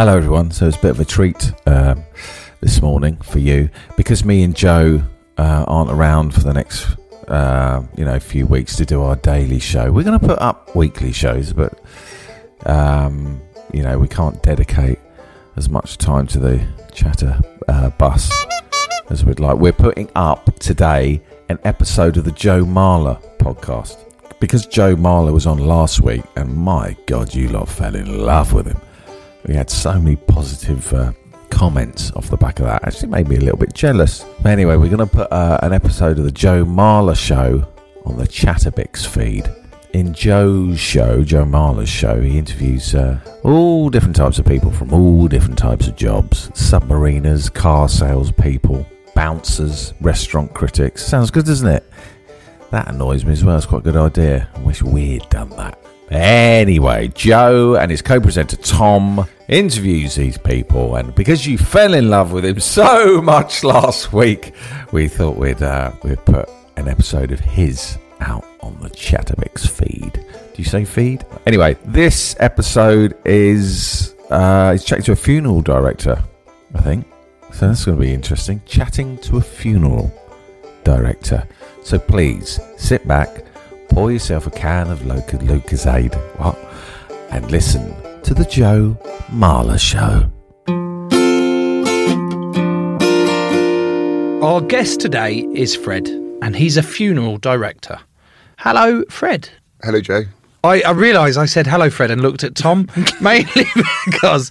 Hello, everyone. So it's a bit of a treat um, this morning for you because me and Joe uh, aren't around for the next, uh, you know, few weeks to do our daily show. We're going to put up weekly shows, but um, you know, we can't dedicate as much time to the chatter uh, bus as we'd like. We're putting up today an episode of the Joe Marler podcast because Joe Marler was on last week, and my God, you lot fell in love with him. We had so many positive uh, comments off the back of that. Actually, made me a little bit jealous. But anyway, we're going to put uh, an episode of the Joe Marler show on the Chatabix feed. In Joe's show, Joe Marler's show, he interviews uh, all different types of people from all different types of jobs submariners, car salespeople, bouncers, restaurant critics. Sounds good, doesn't it? That annoys me as well. It's quite a good idea. I wish we'd done that. Anyway, Joe and his co presenter Tom interviews these people, and because you fell in love with him so much last week, we thought we'd, uh, we'd put an episode of his out on the Chatabix feed. Do you say feed? Anyway, this episode is uh, chatting to a funeral director, I think. So that's going to be interesting. Chatting to a funeral director. So please sit back, pour yourself a can of Luca, Lucozade, what, and listen to the Joe Marler Show. Our guest today is Fred, and he's a funeral director. Hello, Fred. Hello, Joe. I, I realise I said hello, Fred, and looked at Tom mainly because.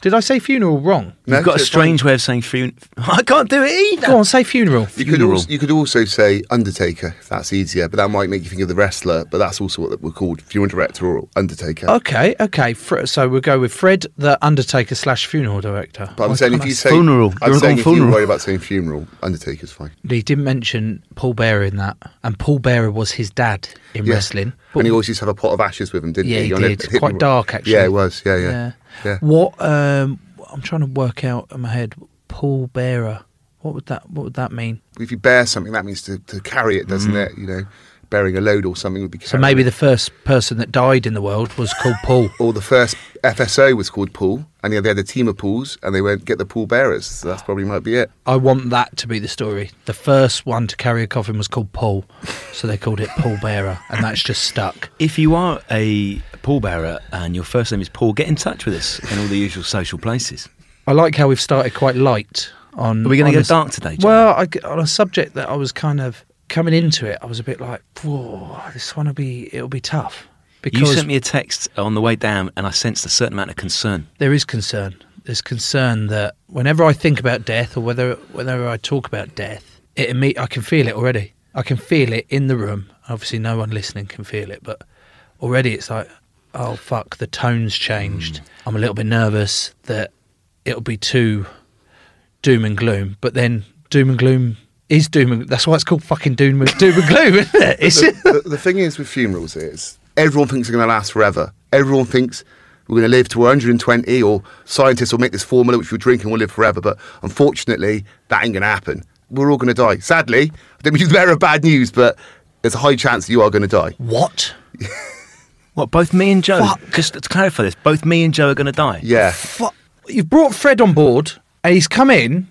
Did I say funeral wrong? No, You've got a strange fine. way of saying funeral. I can't do it either. Go on, say funeral. You could, funeral. also, you could also say Undertaker, if that's easier, but that might make you think of the wrestler, but that's also what we're called, funeral director or Undertaker. Okay, okay. So we'll go with Fred, the Undertaker slash funeral director. but I'm Why saying if I you say- say Funeral. I'm You're saying going if you funeral. worry about saying funeral, Undertaker's fine. he didn't mention Paul Bearer in that, and Paul Bearer was his dad in Yeah. wrestling. and he always used to have a pot of ashes with him, didn't Yeah, he? he did. it Quite dark, actually. Yeah, it was. Yeah, yeah. Yeah. What? Um, I'm trying to work out in my head. Paul Bearer. What would that? What would that mean? If you bear something, that means to, to carry it, doesn't Mm. it? You know, bearing a load or something would be. So maybe the first person that died in the world was called Paul. Or the first FSO was called Paul, and yeah, they had a team of Pauls, and they went get the Paul bearers. So that's probably might be it. I want that to be the story. The first one to carry a coffin was called Paul, so they called it Paul Bearer, and that's just stuck. If you are a Paul Bearer and your first name is Paul, get in touch with us in all the usual social places. I like how we've started quite light on. Are we going to go dark today? John? Well, I, on a subject that I was kind of coming into it, I was a bit like, "Whoa, this one will be it'll be tough." you sent me a text on the way down, and I sensed a certain amount of concern. there is concern. There's concern that whenever I think about death, or whether whenever I talk about death, it imme- I can feel it already. I can feel it in the room. Obviously, no one listening can feel it, but already it's like, oh fuck, the tone's changed. Mm. I'm a little bit nervous that it'll be too doom and gloom. But then doom and gloom is doom and that's why it's called fucking doom and, doom and gloom, isn't it? It's, the, the, the thing is with funerals is everyone thinks they're going to last forever. Everyone thinks we're going to live to 120, or scientists will make this formula which we drink and we'll live forever. But unfortunately, that ain't going to happen. We're all going to die. Sadly, I don't mean to bear of bad news, but there's a high chance that you are going to die. what? What, both me and Joe? Fuck. Just to clarify this, both me and Joe are going to die. Yeah. Fu- You've brought Fred on board, and he's come in,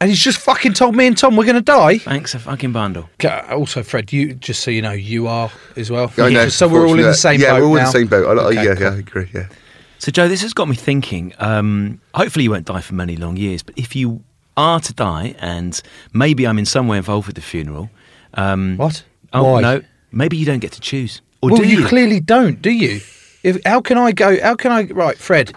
and he's just fucking told me and Tom we're going to die. Thanks a fucking bundle. Also, Fred, you just so you know, you are as well. I know, Just so we're all in the unfortunately. same yeah, boat we're all in the same boat. I, I- Okay, yeah, cool. yeah, I agree. Yeah. So, Joe, this has got me thinking. Um, hopefully, you won't die for many long years, but if you are to die, and maybe I'm in some way involved with the funeral. Um, What? Oh, Why? no. Maybe you don't get to choose. Or well, do you, you? clearly don't, do you? If how can I go? How can I? Right, Fred.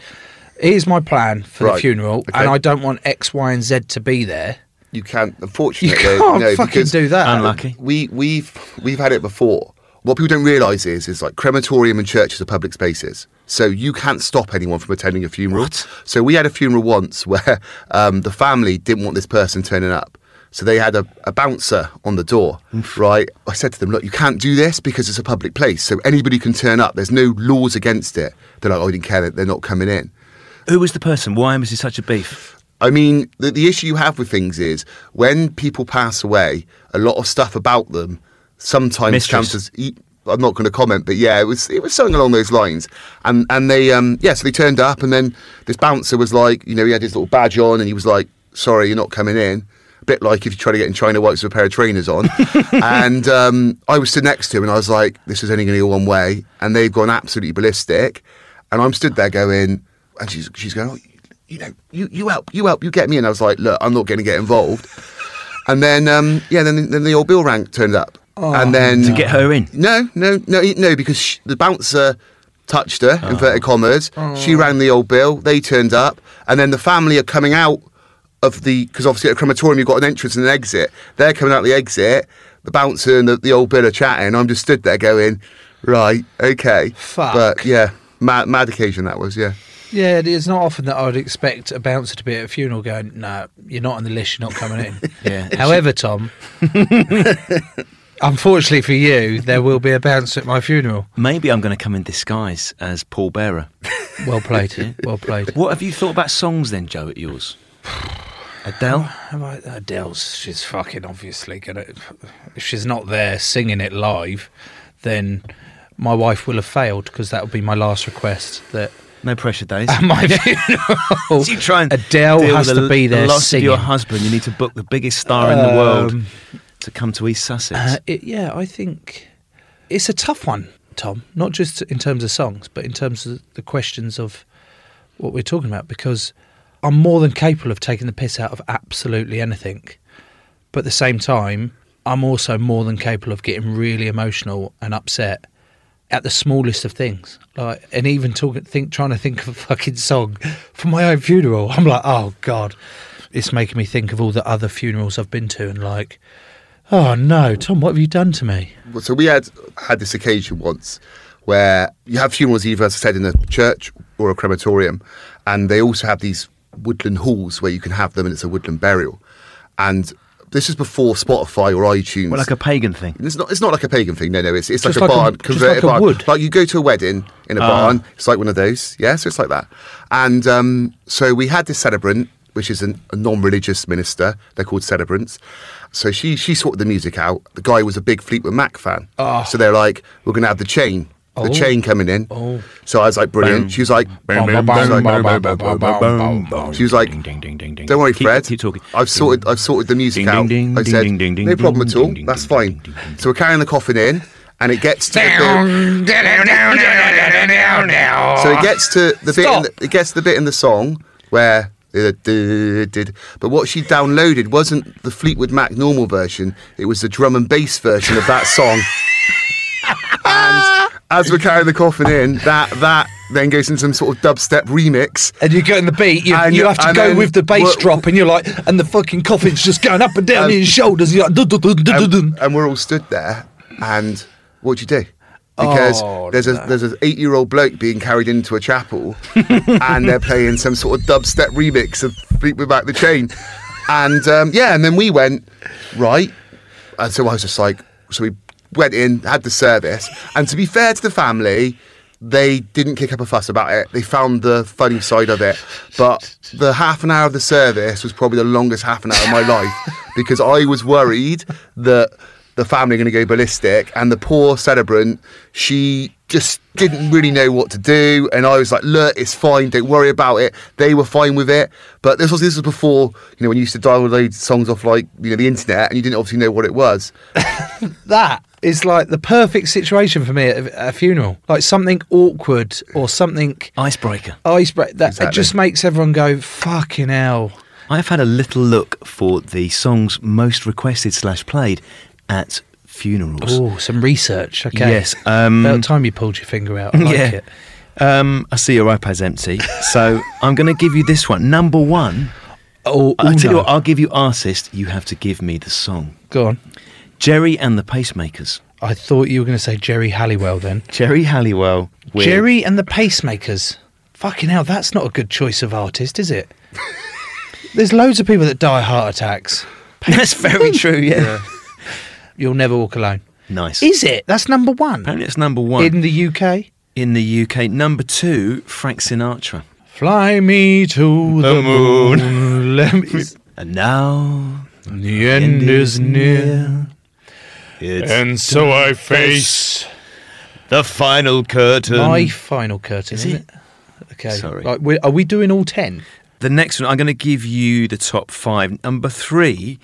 Here's my plan for the funeral, okay. and I don't want X, Y, and Z to be there. You can't, unfortunately. You unfortunately. can't no, fucking do that. Unlucky. We we've we've had it before. What people don't realise is is like crematorium and churches are public spaces, so you can't stop anyone from attending a funeral. What? So we had a funeral once where um, the family didn't want this person turning up, so they had a, a bouncer on the door. Right, I said to them, look, you can't do this because it's a public place, so anybody can turn up. There's no laws against it. They're like, oh, I didn't care that they're not coming in. Who was the person? Why was it such a beef? I mean, the, the issue you have with things is when people pass away, a lot of stuff about them sometimes Mistress. counts as. I'm not going to comment, but yeah, it was it was something along those lines. And and they um yeah, so they turned up, and then this bouncer was like, you know, he had his little badge on, and he was like, "Sorry, you're not coming in." A bit like if you try to get in China Whites with a pair of trainers on. and um, I was stood next to him, and I was like, "This is only going to go one way," and they've gone absolutely ballistic. And I'm stood there going, and she's she's going, oh, you know, you, you help, you help, you get me. And I was like, look, I'm not going to get involved. And then, um, yeah, then, then the old bill rank turned up. and then. To get her in? No, no, no, no, because sh the bouncer touched her, inverted commas. She rang the old bill, they turned up. And then the family are coming out of the. Because obviously at a crematorium, you've got an entrance and an exit. They're coming out the exit. The bouncer and the, the old bill are chatting. I'm just stood there going, right, okay. Fuck. But yeah, mad, mad occasion that was, yeah. Yeah, it's not often that I would expect a bouncer to be at a funeral going, "No, you're not on the list. You're not coming in." Yeah. However, Tom, unfortunately for you, there will be a bouncer at my funeral. Maybe I'm going to come in disguise as Paul Bearer. Well played. Well played. What have you thought about songs then, Joe, at yours? Adele? Am I- Adele's, she's fucking obviously gonna. If she's not there singing it live, then my wife will have failed because that would be my last request. That No pressure days. at my funeral, you try and Adele deal has with to the, be there the loss singing. of your husband. You need to book the biggest star in the world Um, to come to East Sussex. Uh, it, yeah, I think it's a tough one, Tom. Not just in terms of songs, but in terms of the questions of what we're talking about. Because I'm more than capable of taking the piss out of absolutely anything, but at the same time, I'm also more than capable of getting really emotional and upset at the smallest of things. Like, and even talking, think, trying to think of a fucking song for my own funeral. I'm like, oh god, it's making me think of all the other funerals I've been to, and like, oh no, Tom, what have you done to me? So we had had this occasion once where you have funerals either, as I said, in a church or a crematorium, and they also have these woodland halls where you can have them, and it's a woodland burial. And this is before Spotify or iTunes. well, like a pagan thing. It's not. It's not like a pagan thing. No, no. It's it's like Just a like a- barn, just converted like a barn. wood. Like you go to a wedding in a Ah. barn. It's like one of those. Yeah. So it's like that. And um, so we had this celebrant, which is an, a non-religious minister. They're called celebrants. So she she sorted the music out. The guy was a big Fleetwood Mac fan. Ah. So they're like, we're gonna have the chain. The Oh. chain coming in. Oh. So I was like, brilliant. She was like, she was like, Ding, ding, ding, ding. don't worry, Fred. Keep talking. I've sorted. I've sorted the music Ding, out. ding, I ding, said, ding, ding, no problem at all. That's fine. So we're carrying the coffin in, and it gets to the bit, so it gets to the bit. In the, it gets the bit in the song where. uh. But what she downloaded wasn't the Fleetwood Mac normal version. It was the drum and bass version of that song. As we're carrying the coffin in, that that then goes into some sort of dubstep remix. And you get in the beat, you, And you have to go with the bass drop, and you're like, and the fucking coffin's just going up and down Um, in your shoulders. You're like, dun, dun, dun, dun, dun, dun. and, and we're all stood there, and what do you do? Because Oh, there's a there's an eight year old bloke being carried into a chapel, and they're playing some sort of dubstep remix of Fleetwood Mac the Chain, and um, yeah, and then we went right, and so I was just like, so we went in, had the service, and to be fair to the family. They didn't kick up a fuss about it. They found the funny side of it. But the half an hour of the service was probably the longest half an hour of my life because I was worried that the family are going to go ballistic and the poor celebrant she just didn't really know what to do and i was like look it's fine don't worry about it they were fine with it but this was this was before you know when you used to download songs off like you know the internet and you didn't obviously know what it was That is like the perfect situation for me at a, a funeral. Like something awkward or something Icebreaker. icebreaker. That Exactly. just makes everyone go, fucking hell. I've had a little look for the songs most requested slash played at funerals. Oh, some research. Okay. Yes, um, About time you pulled your finger out. I like yeah. it. Um, I see your iPad's empty, so I'm going to give you this one. Number one. Oh, I'll tell you what. I'll give you artist. You have to give me the song. Go on. Gerry and the Pacemakers. I thought you were going to say Geri Halliwell then. Geri Halliwell. with- Gerry and the Pacemakers. Fucking hell, that's not a good choice of artist, is it? There's loads of people that die heart attacks. That's very true. Yeah. You'll never walk alone. Nice. Is it? That's number one Apparently, it's number one in the UK. in the UK. Number two, Frank Sinatra. Fly me to the, moon. Let me. And now The end is near. It's And so I face the final curtain. my final curtain. Is it? Okay. Sorry. We are we doing all ten? The next one, I'm going to give you the top five. Number three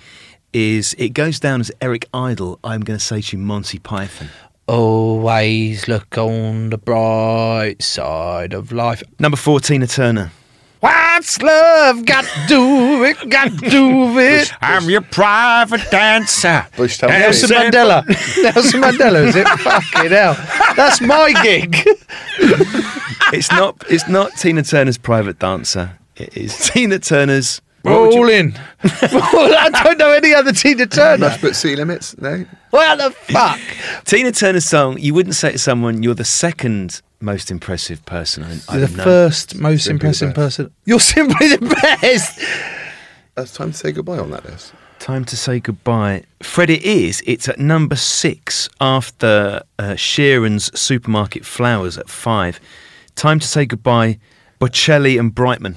is it goes down as Eric Idle. I'm going to say to you, Monty Python. Always look on the bright side of life. Number four, Tina Turner. What's love got to do with, Got to do it. I'm your private dancer. Bush town Nelson Baby. Mandela. Nelson Mandela, is it? Fucking hell. That's my gig. it's not. It's not Tina Turner's private dancer. It is Tina Turner's. What would you- Roll in. I don't know any other Tina Turner. Must put sea limits. No. What the fuck? Tina Turner's song. You wouldn't say to someone, "You're the second most impressive person." I, I You're the know. first most Simply impressive person. You're simply the best. That's time to say goodbye on that list. Time to say goodbye. Fred, it is. It's at number six after uh, Sheeran's Supermarket Flowers at five. Time to say goodbye. Bocelli and Brightman.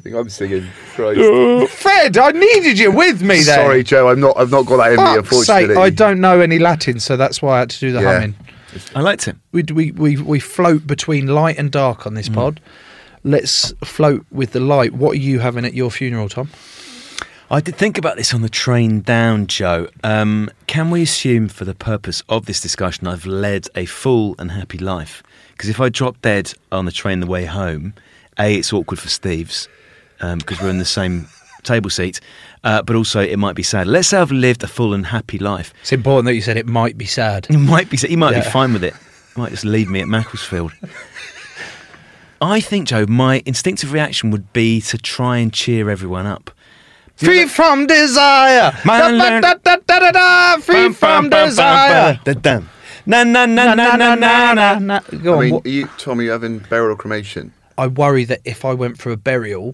I think I'm singing. Christ. Fred, I needed you with me there. Sorry, Joe. I'm not. I've not got that in me. Fuck's sake, Unfortunately, I don't know any Latin, so that's why I had to do the Yeah. humming. I liked it. We, we we we float between light and dark on this pod. Let's float with the light. What are you having at your funeral, Tom? I did think about this on the train down, Joe. Um, can we assume, for the purpose of this discussion, I've led a full and happy life? Because if I drop dead on the train the way home, A, it's awkward for Steve's because we're in the same table seat, uh, but also it might be sad. Let's say I've lived a full and happy life. It's important that you said it might be sad. He might be. He might Yeah. be fine with it. He might just leave me at Macclesfield. I think, Joe, my instinctive reaction would be to try and cheer everyone up. Free from desire. Da, da, da, da, da, da, Free from desire. Da-dum. Na na na na na na na. na. Go I on. mean, what- are you, Tom, are you having burial or cremation? I worry that if I went for a burial,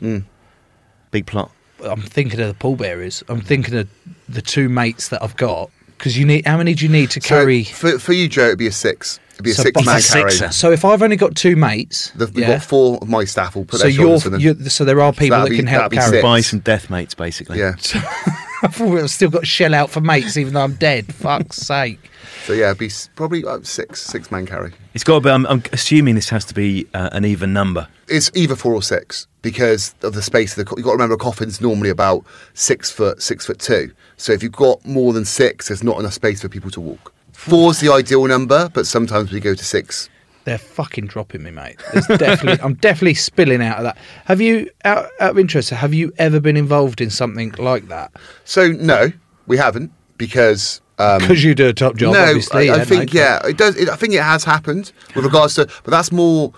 Big plot. I'm thinking of the pallbearers. I'm thinking of the two mates that I've got. Because you need, how many do you need to carry? So for, for you, Joe, it'd be a six. It'd be a So six man He's carry. So if I've only got two mates, The, we've yeah, got four of my staff. will put so their you're, shoulders on them. you're so there are people that'd that be- can help that'd carry. six. Buy some death mates, basically. Yeah. I thought I've still got to shell out for mates, even though I'm dead. Fuck's sake! So yeah, it'd be probably uh, six six man carry. It's got to be. I'm, I'm assuming this has to be uh, an even number. It's either four or six because of the space of the. co- You've got to remember a coffin's normally about six foot, six foot two. So if you've got more than six, there's not enough space for people to walk. Four's the ideal number, but sometimes we go to six. They're fucking dropping me, mate. There's definitely, I'm definitely spilling out of that. Have you, out, out of interest, have you ever been involved in something like that? So no, we haven't because. Um, Because you do a top job, no, obviously. I, I yeah, think yeah, it does. It, I think it has happened with regards to, but that's more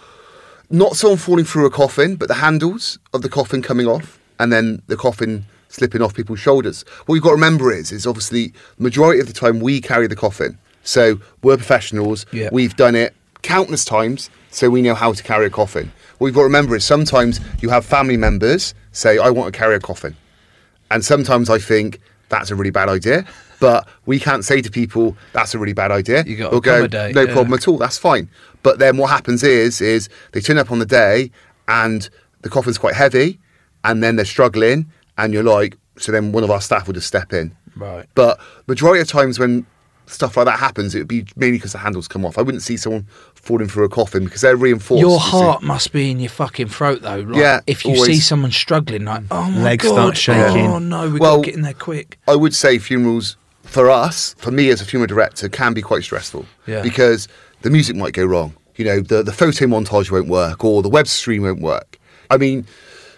not someone falling through a coffin, but the handles of the coffin coming off, and then the coffin slipping off people's shoulders. What you've got to remember is, is obviously majority of the time we carry the coffin, so we're professionals. Yeah. We've done it countless times, so we know how to carry a coffin. What you've got to remember is sometimes you have family members say, "I want to carry a coffin." And sometimes I think that's a really bad idea. But we can't say to people that's a really bad idea. You gotta go, accommodate, no yeah. problem at all. That's fine. But then what happens is, is they turn up on the day and the coffin's quite heavy, and then they're struggling, and you're like, so then one of our staff will just step in. Right. But majority of times when stuff like that happens, it would be mainly because the handles come off. I wouldn't see someone falling through a coffin because they're reinforced. Your you heart must be in your fucking throat, though. Like, Yeah, If you always. see someone struggling, like, oh my Legs god, start shaking. Oh no, we Well- got to get in there quick. I would say funerals for us, for me as a funeral director, can be quite stressful. Yeah. Because the music might go wrong. You know, the, the photo montage won't work or the web stream won't work. I mean,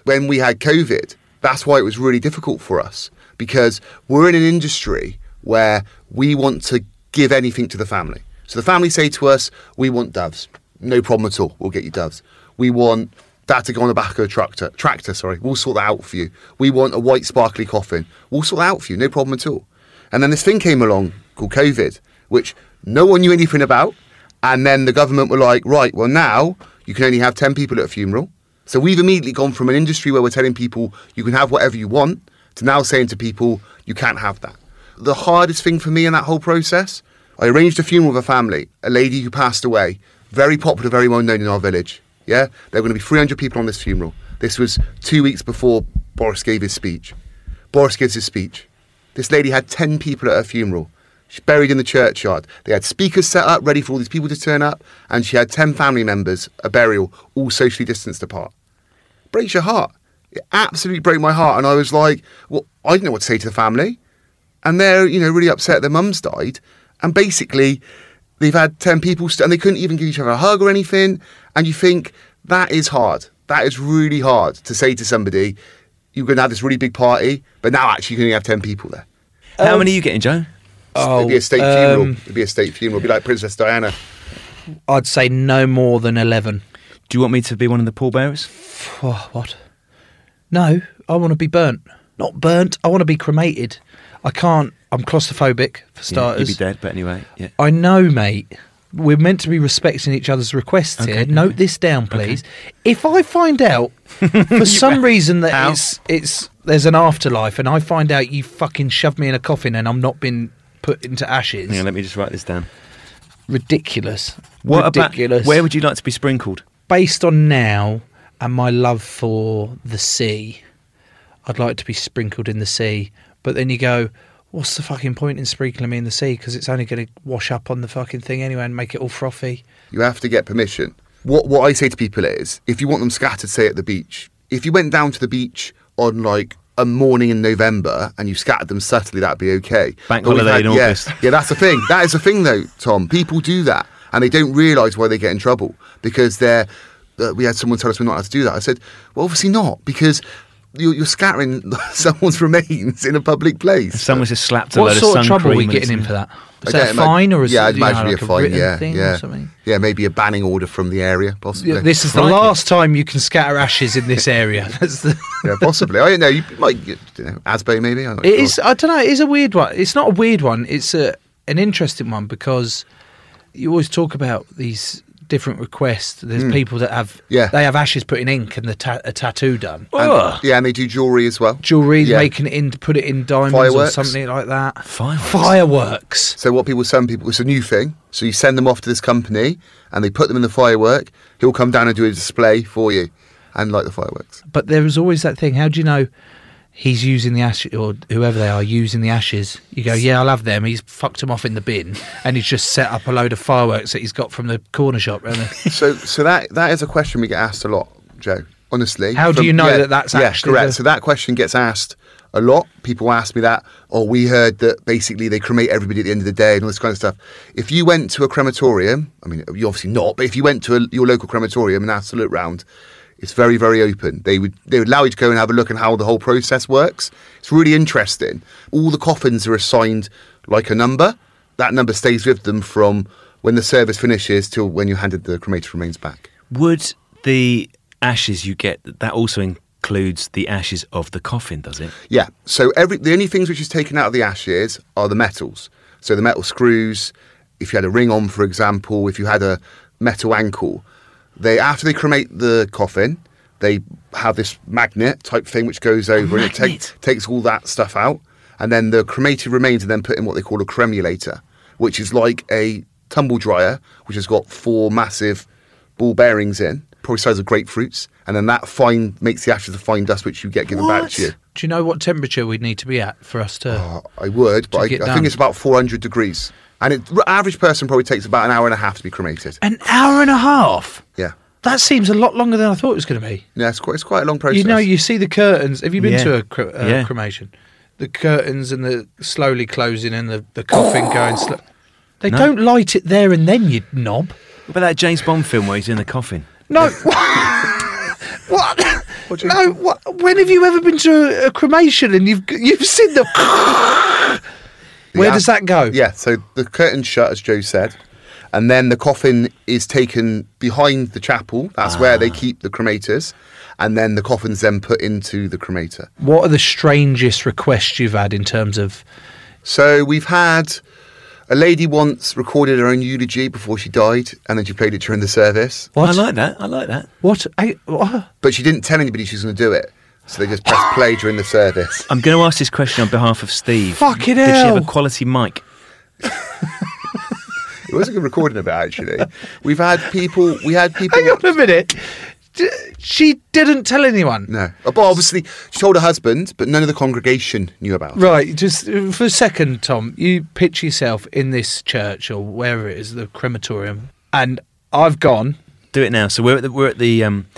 when we had COVID, that's why it was really difficult for us because we're in an industry where we want to give anything to the family. So the family say to us, we want doves. No problem at all. We'll get you doves. We want that to go on the back of a tractor. Tractor, sorry. We'll sort that out for you. We want a white sparkly coffin. We'll sort that out for you. No problem at all. And then this thing came along called COVID, which no one knew anything about. And then the government were like, right, well now you can only have 10 people at a funeral. So we've immediately gone from an industry where we're telling people you can have whatever you want to now saying to people you can't have that. The hardest thing for me in that whole process, I arranged a funeral with a family, a lady who passed away, very popular, very well known in our village. Yeah, there were going to be 300 people on this funeral. This was two weeks before Boris gave his speech. Boris gives his speech. This lady had 10 people at her funeral. She's buried in the churchyard. They had speakers set up, ready for all these people to turn up, and she had 10 family members, a burial, all socially distanced apart. Breaks your heart. It absolutely broke my heart. And I was like, well, I didn't know what to say to the family. And they're, you know, really upset their mum's died. And basically, they've had 10 people, st- and they couldn't even give each other a hug or anything. And you think, that is hard. That is really hard to say to somebody, you're going to have this really big party, but now actually you can only have 10 people there. How many are you getting, Joe? It'd be a state um, funeral. It'd be a state funeral. It'd be like Princess Diana. I'd say no more than 11. Do you want me to be one of the pallbearers? Oh, what? No, I want to be burnt. Not burnt. I want to be cremated. I can't. I'm claustrophobic for Yeah, starters. you'd be dead, but anyway, yeah. I know, mate. We're meant to be respecting each other's requests here. Okay, Note this down, please. If I find out for some reason that it's it's there's an afterlife, and I find out you fucking shoved me in a coffin and I'm not been put into ashes, Yeah, let me just write this down. ridiculous. What ridiculous. about where would you like to be sprinkled? based on now and my love for the sea, I'd like to be sprinkled in the sea. But then you go, what's the fucking point in sprinkling me in the sea? Because it's only going to wash up on the fucking thing anyway and make it all frothy. You have to get permission. What what I say to people is, if you want them scattered, say at the beach. If you went down to the beach on like a morning in November and you scattered them subtly, that'd be okay. Bank But we've holiday in yeah, August. Yeah, that's the thing. That is the thing, though, Tom. People do that and they don't realise why they get in trouble because they're. Uh, we had someone tell us we're not allowed to do that. I said, well, obviously not because. You're, you're scattering someone's remains in a public place. If someone's just slapped a what load sort of of sun trouble are we getting in for that? Is I that a ima- fine or is yeah, it I'd you know, imagine like a a fine. Yeah, thing yeah, or something? yeah. Maybe a banning order from the area, possibly. Yeah, this is the last time you can scatter ashes in this area. That's the. yeah, possibly. I don't know. You might, get, you know, ASBO maybe. I'm It sure. is. I don't know. It is a weird one. It's not a weird one. It's a an interesting one because you always talk about these different requests. There's hmm. people that have. Yeah. they have ashes put in ink and the ta- a tattoo done. And- yeah, and they do jewellery as well. Jewelry, Yeah. making it in, put it in diamonds Fireworks. or something like that. Fireworks? Fireworks. So what people, some people, it's a new thing. So you send them off to this company, and they put them in the firework. He'll come down and do a display for you, and light the fireworks. But there is always that thing. How do you know he's using the ashes, or whoever they are using the ashes? You go, yeah, I'll have them. He's fucked them off in the bin, and he's just set up a load of fireworks that he's got from the corner shop. So, so that that is a question we get asked a lot, Joe. Honestly, How do you know that that's yeah, actually correct? the- So that question gets asked a lot. People ask me that, or we heard that basically they cremate everybody at the end of the day and all this kind of stuff. If you went to a crematorium, I mean, you obviously not, but if you went to a, your local crematorium and asked to look round, it's very, very open. They would they would allow you to go and have a look at how the whole process works. It's really interesting. All the coffins are assigned like a number. That number stays with them from when the service finishes till when you handed the cremated remains back. Would the ashes you get that also includes the ashes of the coffin? Does it? Yeah. So every the only things which is taken out of the ashes are the metals. So the metal screws. If you had a ring on, for example, if you had a metal ankle, they after they cremate the coffin, they have this magnet type thing which goes over and it takes takes all that stuff out, and then the cremated remains are then put in what they call a cremulator, which is like a tumble dryer which has got four massive ball bearings in. probably size of grapefruits, and then that fine makes the ashes of fine dust, which you get given back to you. Do you know what temperature we'd need to be at for us to? Uh, I would, but I, get I done. think it's about 400 degrees. And it, average person probably takes about an hour and a half to be cremated. An hour and a half. Yeah. That seems a lot longer than I thought it was going to be. Yeah, it's quite, it's quite a long process. You know, you see the curtains. Have you been Yeah. to a cre- uh, Yeah. cremation? The curtains and the slowly closing and the, the coffin going slow. They No. don't light it there and then, you knob. What about that James Bond film where he's in the coffin? No. what? no. What? When have you ever been to a, a cremation and you've you've seen the? Where Yeah. does that go? Yeah, so the curtain's shut, as Joe said. And then the coffin is taken behind the chapel. That's where Ah. they keep the cremators. And then the coffin's then put into the cremator. What are the strangest requests you've had in terms of? So we've had a lady once recorded her own eulogy before she died, and then she played it during the service. What? I like that. I like that. What? I, what? But she didn't tell anybody she was going to do it. So they just pressed play during the service. I'm going to ask this question on behalf of Steve. Fucking it. Did she have a quality mic? It was a good recording of it, actually. We've had people, we had people. Hang on a minute. D- She didn't tell anyone. No. But obviously, she told her husband, but none of the congregation knew about it. Right, just uh, for a second, Tom, you pitch yourself in this church or wherever it is, the crematorium, and I've gone. Do it now. So we're at the, we're at the um,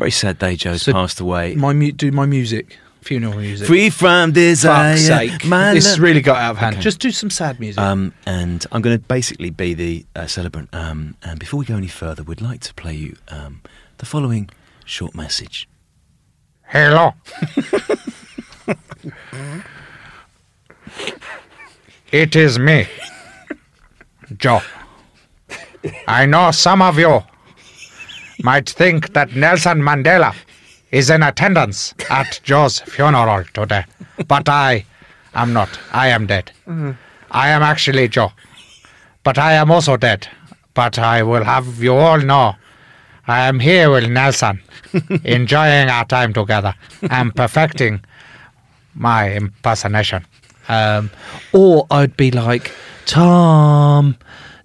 very sad day. Joe's So passed away. My mu- do my music, funeral music. Free from desire. Fuck's sake, my this love. really got out of hand. Okay. Just do some sad music. Um, and I'm going to basically be the uh, celebrant. Um, and before we go any further, we'd like to play you um, the following short message. Hello. it is me, Joe. I know some of you might think that Nelson Mandela is in attendance at Joe's funeral today, but I am not. I am dead. I am actually Joe, but I am also dead. But I will have you all know I am here with Nelson, enjoying our time together and perfecting my impersonation. Um, or I'd be like, Tom,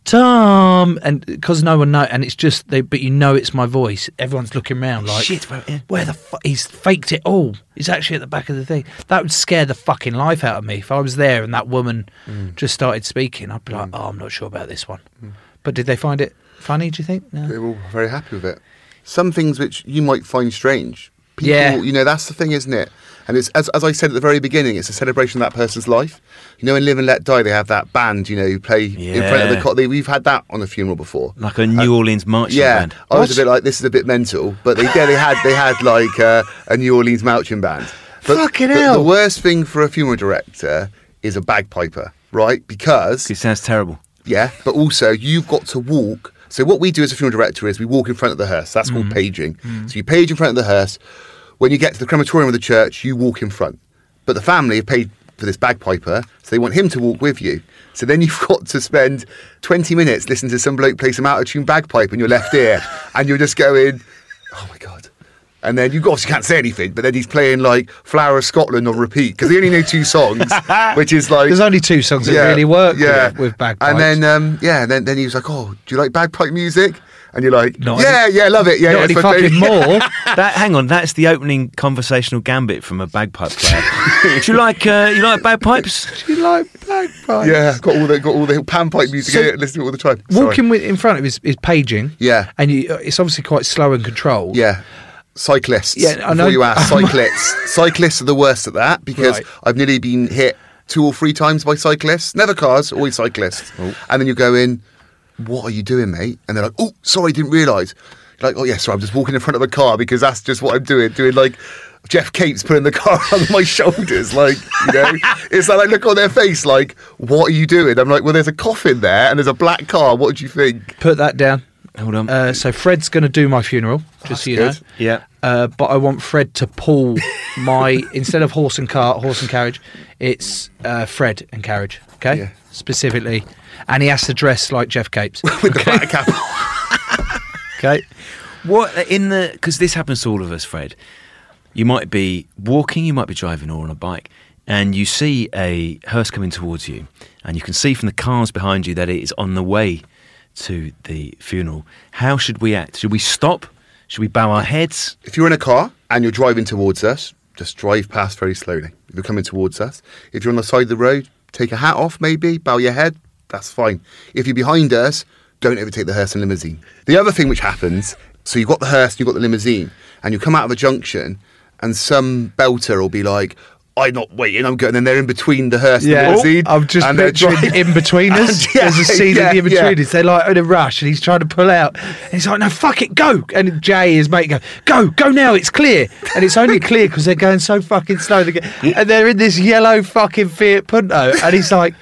Tom, and because no one know, and it's just they, but you know it's my voice. Everyone's looking around like, Shit, well, yeah. where the fuck? He's faked it all. He's actually at the back of the thing. That would scare the fucking life out of me if I was there and that woman mm. just started speaking. I'd be like, mm. oh, I'm not sure about this one. Mm. But did they find it funny? Do you think? No. They were very happy with it. Some things which you might find strange. People, Yeah. you know, that's the thing, isn't it? And it's as, as I said at the very beginning, it's a celebration of that person's life. You know, in Live and Let Die, they have that band, you know, who play in front of the Yeah. co- they, We've had that on a funeral before. Like a New uh, Orleans marching Yeah, band. I was a bit like, this is a bit mental, but they yeah, they had they had like uh, a New Orleans marching band. But Fucking the, hell. The worst thing for a funeral director is a bagpiper, right? Because It sounds terrible. yeah, but also you've got to walk. So what we do as a funeral director is we walk in front of the hearse. That's called mm. paging. Mm. So you page in front of the hearse. When you get to the crematorium of the church, you walk in front. But the family have paid for this bagpiper, so they want him to walk with you. So then you've got to spend 20 minutes listening to some bloke play some out of tune bagpipe in your left ear, and you're just going, oh my God. And then you obviously can't say anything, but then he's playing like Flower of Scotland on repeat because he only knew two songs, which is like There's only two songs that really work with, with bagpipes. and then, um, yeah, then, then he was like, "Oh, do you like bagpipe music?" And you're like, Not "Yeah, yeah, love it. Yeah, not yeah, any fucking more. That hang on, that's the opening conversational gambit from a bagpipe player. Do you like uh, you like bagpipes? Do you like bagpipes? Yeah, got all the got all the panpipe music So- in it, listen to it all the time. Sorry. Walking with, in front of is, is paging. Yeah. and you, uh, it's obviously quite slow and controlled. Yeah. Cyclists. Yeah, I Before know. you ask, cyclists. cyclists are the worst at that because Right. I've nearly been hit two or three times by cyclists. Never cars, always cyclists. And then you go in, what are you doing, mate? And they're like, oh, sorry, I didn't realise. Like, oh, yeah, sorry, I'm just walking in front of a car because that's just what I'm doing. Doing like Geoff Capes putting the car on my shoulders. Like, you know, it's like, I look on their face like, what are you doing? I'm like, well, there's a coffin there and there's a black car. What do you think? Put that down. Hold on. Uh, so Fred's going to do my funeral, just so you good. know. yeah. Uh, but I want Fred to pull my instead of horse and cart, horse and carriage. It's uh, Fred and carriage. Okay, Yeah. specifically, and he has to dress like Geoff Capes. With the black cap. Okay, What in the because this happens to all of us, Fred. You might be walking, you might be driving, or on a bike, and you see a hearse coming towards you, and you can see from the cars behind you that it is on the way to the funeral. How should we act? Should we stop? Should we bow our heads? If you're in a car and you're driving towards us, just drive past very slowly. If you're coming towards us, if you're on the side of the road, take a hat off maybe, bow your head, that's fine. If you're behind us, don't overtake the hearse and limousine. The other thing which happens, so you've got the hearse, you've got the limousine, and you come out of a junction, and some belter will be like, I'm not waiting, I'm going. And then they're in between the hearse and the oh, limousine. I'm just and they're driving- Inbetweeners. And, yeah, There's a scene yeah, of the in yeah. betweeners. They're like in a rush, and he's trying to pull out. And he's like, "No, fuck it, go!" And Jay, his mate, go, "Go, go now! It's clear." And it's only clear because they're going so fucking slow. And they're in this yellow fucking Fiat Punto, and he's like.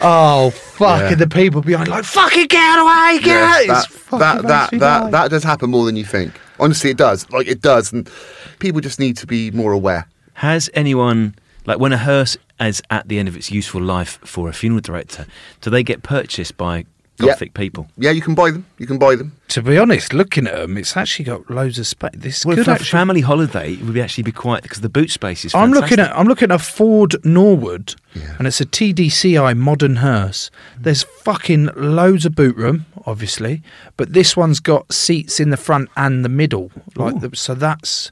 Oh fuck! Yeah. And the people behind like fucking get out of the way, get Yeah, out! It's that, fucking that, makes that, that, that does happen more than you think. Honestly, it does. Like, it does. And people just need to be more aware. Has anyone, like when a hearse is at the end of its useful life for a funeral director, do they get purchased by Yeah. gothic people? Yeah, you can buy them. You can buy them. To be honest, looking at them, it's actually got loads of space. This Well, could for a family holiday, it would be actually be quite because the boot space is. I'm looking at I'm looking at a Ford Norwood, and it's a TDCI modern hearse. There's fucking loads of boot room, obviously, but this one's got seats in the front and the middle, like the, so that's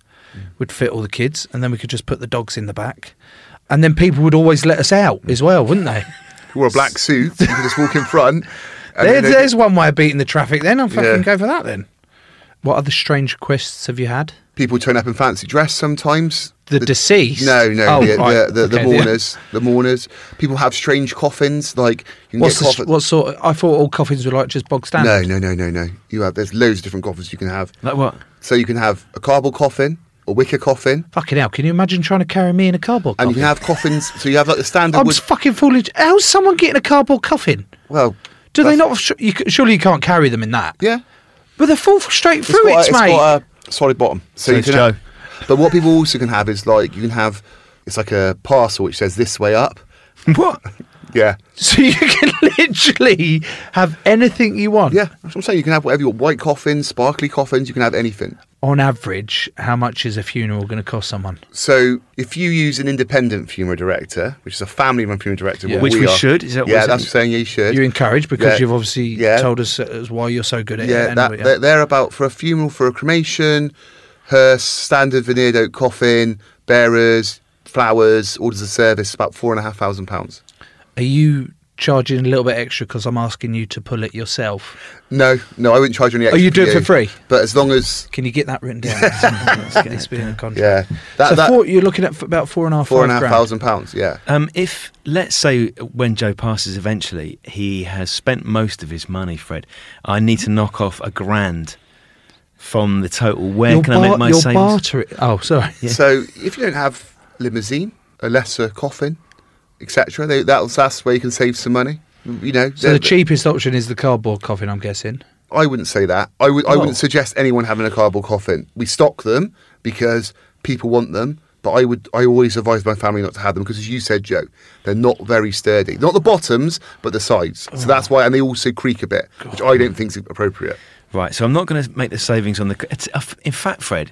would fit all the kids, and then we could just put the dogs in the back, and then people would always let us out as well, wouldn't they? If you wore a black suit, you can just walk in front. There, they- there's one way of beating the traffic. Then I'll fucking Yeah. go for that. Then, what other strange requests have you had? people turn up in fancy dress sometimes. The deceased? No, no, Oh, the, right. the, the, the Okay, the- mourners. The mourners. People have strange coffins. Like you can What's the, coffin- what sort? Of, I thought all coffins were like just bog standard. no, no, no, no. No. You have there's loads of different coffins you can have. Like what? So you can have a cardboard coffin, a wicker coffin, Fucking hell! Can you imagine trying to carry me in a cardboard and coffin? you can have coffins. So you have like the standard I'm wood. fucking foolish. How's someone getting a cardboard coffin? well, Do they not? sh- You, surely you can't carry them in that. Yeah. But they fall straight It's through got, a- it, it's mate. got a solid bottom. So, So you it's can Joe. have, But what people also can have is like you can have it's like a parcel which says this way up. what? Yeah. So you can literally have anything you want. Yeah. That's what I'm saying. You can have whatever you want. White coffins, sparkly coffins, you can have anything. On average, how much is a funeral going to cost someone? So if you use an independent funeral director, which is a family run funeral director, Yeah. Which we are- should, is that what yeah, that's saying? saying you should. You're encouraged because Yeah. you've obviously Yeah. told us uh, why you're so good at yeah, it. that, anyway, They're, they're about for a funeral, for a cremation, hearse, standard veneered oak coffin, bearers, flowers, orders of service, about four and a half thousand pounds. Are you charging a little bit extra because I'm asking you to pull it yourself? No, no, I wouldn't charge you any extra. Oh, you do it for free? But as long as Can you get that written down? Let's get this bit in a contract. yeah, that, so that four, you're looking at f- about four and a half, four and a half grand. thousand pounds. Yeah, Um, if let's say when Joe passes eventually, he has spent most of his money, Fred. I need to knock off a grand from the total. Where You're can I make bar- my you're savings? bartering- Oh, sorry. So if you don't have limousine, a lesser coffin, etc., that's that's where you can save some money. You know, So the cheapest option is the cardboard coffin, I'm guessing. I wouldn't say that. I would. I Oh. wouldn't suggest anyone having a cardboard coffin. We stock them because people want them. But I would. I always advise my family not to have them because, as you said, Joe, they're not very sturdy. Not the bottoms, but the sides. So that's why, and they also creak a bit, which I don't think is appropriate. Right, so I'm not going to make the savings on the. It's, uh, in fact, Fred,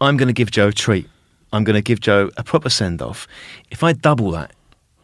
I'm going to give Joe a treat. I'm going to give Joe a proper send off. If I double that,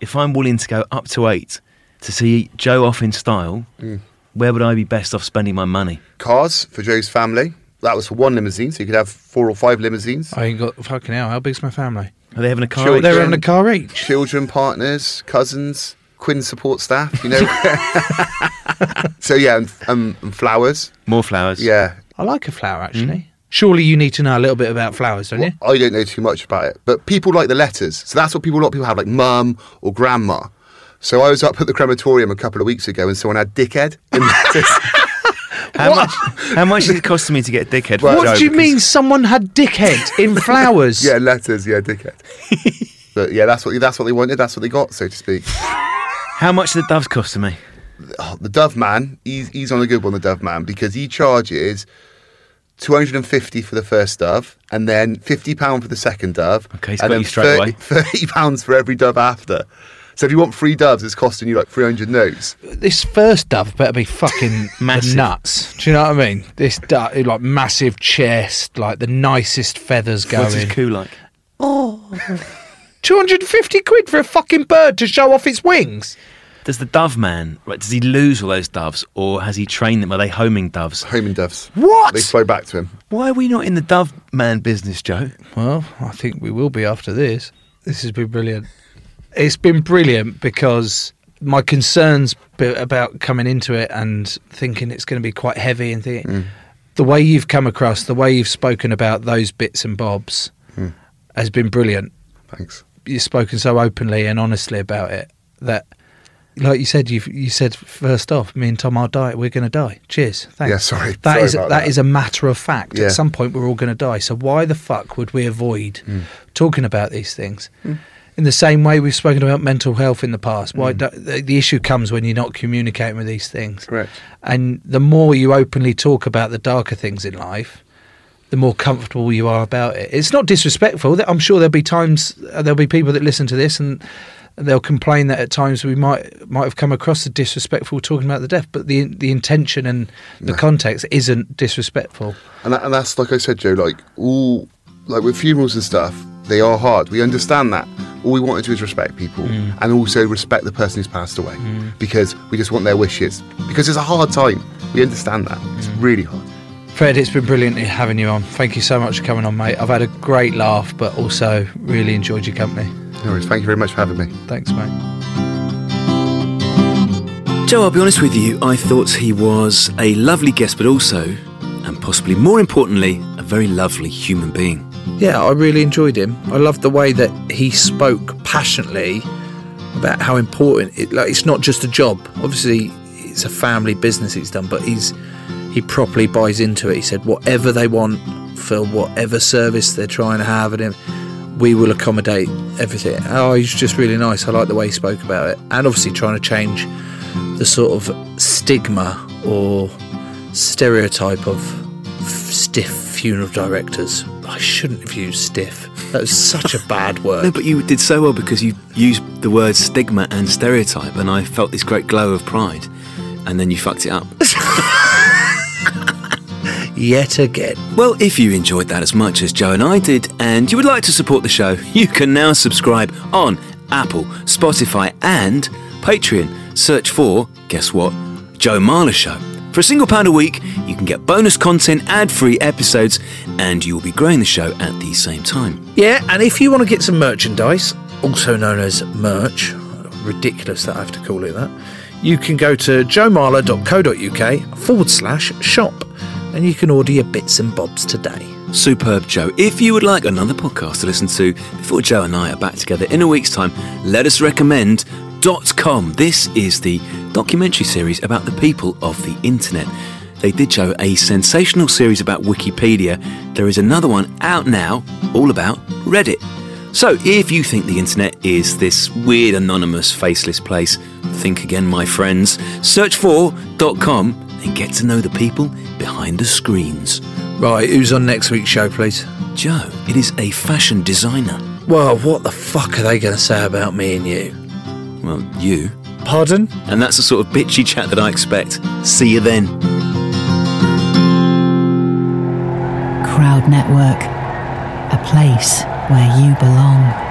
if I'm willing to go up to eight to see Joe off in style, Mm. where would I be best off spending my money? Cars for Joe's family. That was for one limousine, so you could have four or five limousines. I ain't got fucking hell. How big's my family? Are they having a car? Sure. They're having a car each. Children, partners, cousins, Quinn support staff. You know. so yeah, and, um, and flowers. More flowers. Yeah, I like a flower actually. Surely you need to know a little bit about flowers, don't you? I don't know too much about it, but people like the letters. So that's what people, a lot of people have, like mum or grandma. So I was up at the crematorium a couple of weeks ago and someone had dickhead in letters. How much? How much is it cost me to get a dickhead? Well, What do you mean someone had dickhead in flowers? yeah, letters, yeah, dickhead. but yeah, that's what that's what they wanted, that's what they got, so to speak. How much are the doves costing me? Oh, the Dove Man, he's, he's on a good one, the Dove Man, because he charges 250 for the first dove and then 50 pound for the second dove. Okay, he's and then you straight away. 30 pounds for every dove after. So if you want three doves, it's costing you like 300 notes. This first dove better be fucking Massive. nuts. Do you know what I mean? This dove, like massive chest, like the nicest feathers going. What's his going. coup like? 250 quid for a fucking bird to show off its wings. Does the dove man, right, does he lose all those doves or has he trained them? Are they homing doves? Homing doves. What? They fly back to him. Why are we not in the dove man business, Joe? Well, I think we will be after this. This has been brilliant. It's been brilliant because my concerns about coming into it and thinking it's going to be quite heavy and thinking, mm. the way you've come across, the way you've spoken about those bits and bobs mm. has been brilliant. Thanks. You've spoken so openly and honestly about it that, like you said, you you said first off, me and Tom are die. We're going to die. Cheers. Thanks. Yeah, sorry. That Sorry is about that that. is a matter of fact. Yeah. At some point, we're all going to die. So why the fuck would we avoid Hmm. talking about these things? In the same way we've spoken about mental health in the past. Why do, the, the issue comes when you're not communicating with these things. Correct. And the more you openly talk about the darker things in life, the more comfortable you are about it. It's not disrespectful. I'm sure there'll be times uh, there'll be people that listen to this and they'll complain that at times we might might have come across as disrespectful talking about the death, but the the intention and the context isn't disrespectful. And, that, and that's like I said, Joe. Like all, like with funerals and stuff, they are hard. We understand that. All we want to do is respect people, mm. and also respect the person who's passed away, mm. because we just want their wishes. Because it's a hard time. We understand that. It's mm. really hard. Fred, it's been brilliant having you on. Thank you so much for coming on, mate. I've had a great laugh, but also really enjoyed your company. No worries. Thank you very much for having me. Thanks, mate. Joe, I'll be honest with you, I thought he was a lovely guest, but also, and possibly more importantly, a very lovely human being. Yeah, I really enjoyed him. I loved the way that he spoke passionately about how important it. Like, it's not just a job. Obviously, it's a family business he's done, but he's he properly buys into it. He said, whatever they want for whatever service they're trying to have, and him, we will accommodate everything. Oh, he's just really nice. I like the way he spoke about it, and obviously trying to change the sort of stigma or stereotype of f- stiff funeral directors. I shouldn't have used stiff. That was such a bad No, word. but you did so well because you used the words stigma and stereotype, and I felt this great glow of pride, and then you fucked it up. Yet again. Well, if you enjoyed that as much as Joe and I did, and you would like to support the show, you can now subscribe on Apple, Spotify, and Patreon. Search for, guess what? Joe Marler Show. For a single pound a week, you can get bonus content, ad free episodes, and you will be growing the show at the same time. Yeah, and if you want to get some merchandise, also known as merch, ridiculous that I have to call it that, you can go to joemarler.co.uk forward slash shop and you can order your bits and bobs today. Superb, Joe. If you would like another podcast to listen to before Joe and I are back together in a week's time, let us recommend .com. This is the documentary series about the people of the internet. They did show a sensational series about Wikipedia. There is another one out now, all about Reddit. So, if you think the internet is this weird, anonymous, faceless place, think again, my friends. Search for .com and get to know the people behind the screens. Right, who's on next week's show, please? Joe, it is a fashion designer. Well, what the fuck are they going to say about me and you? Well, you. Pardon? And that's the sort of bitchy chat that I expect. See you then. Crowd Network, a place where you belong.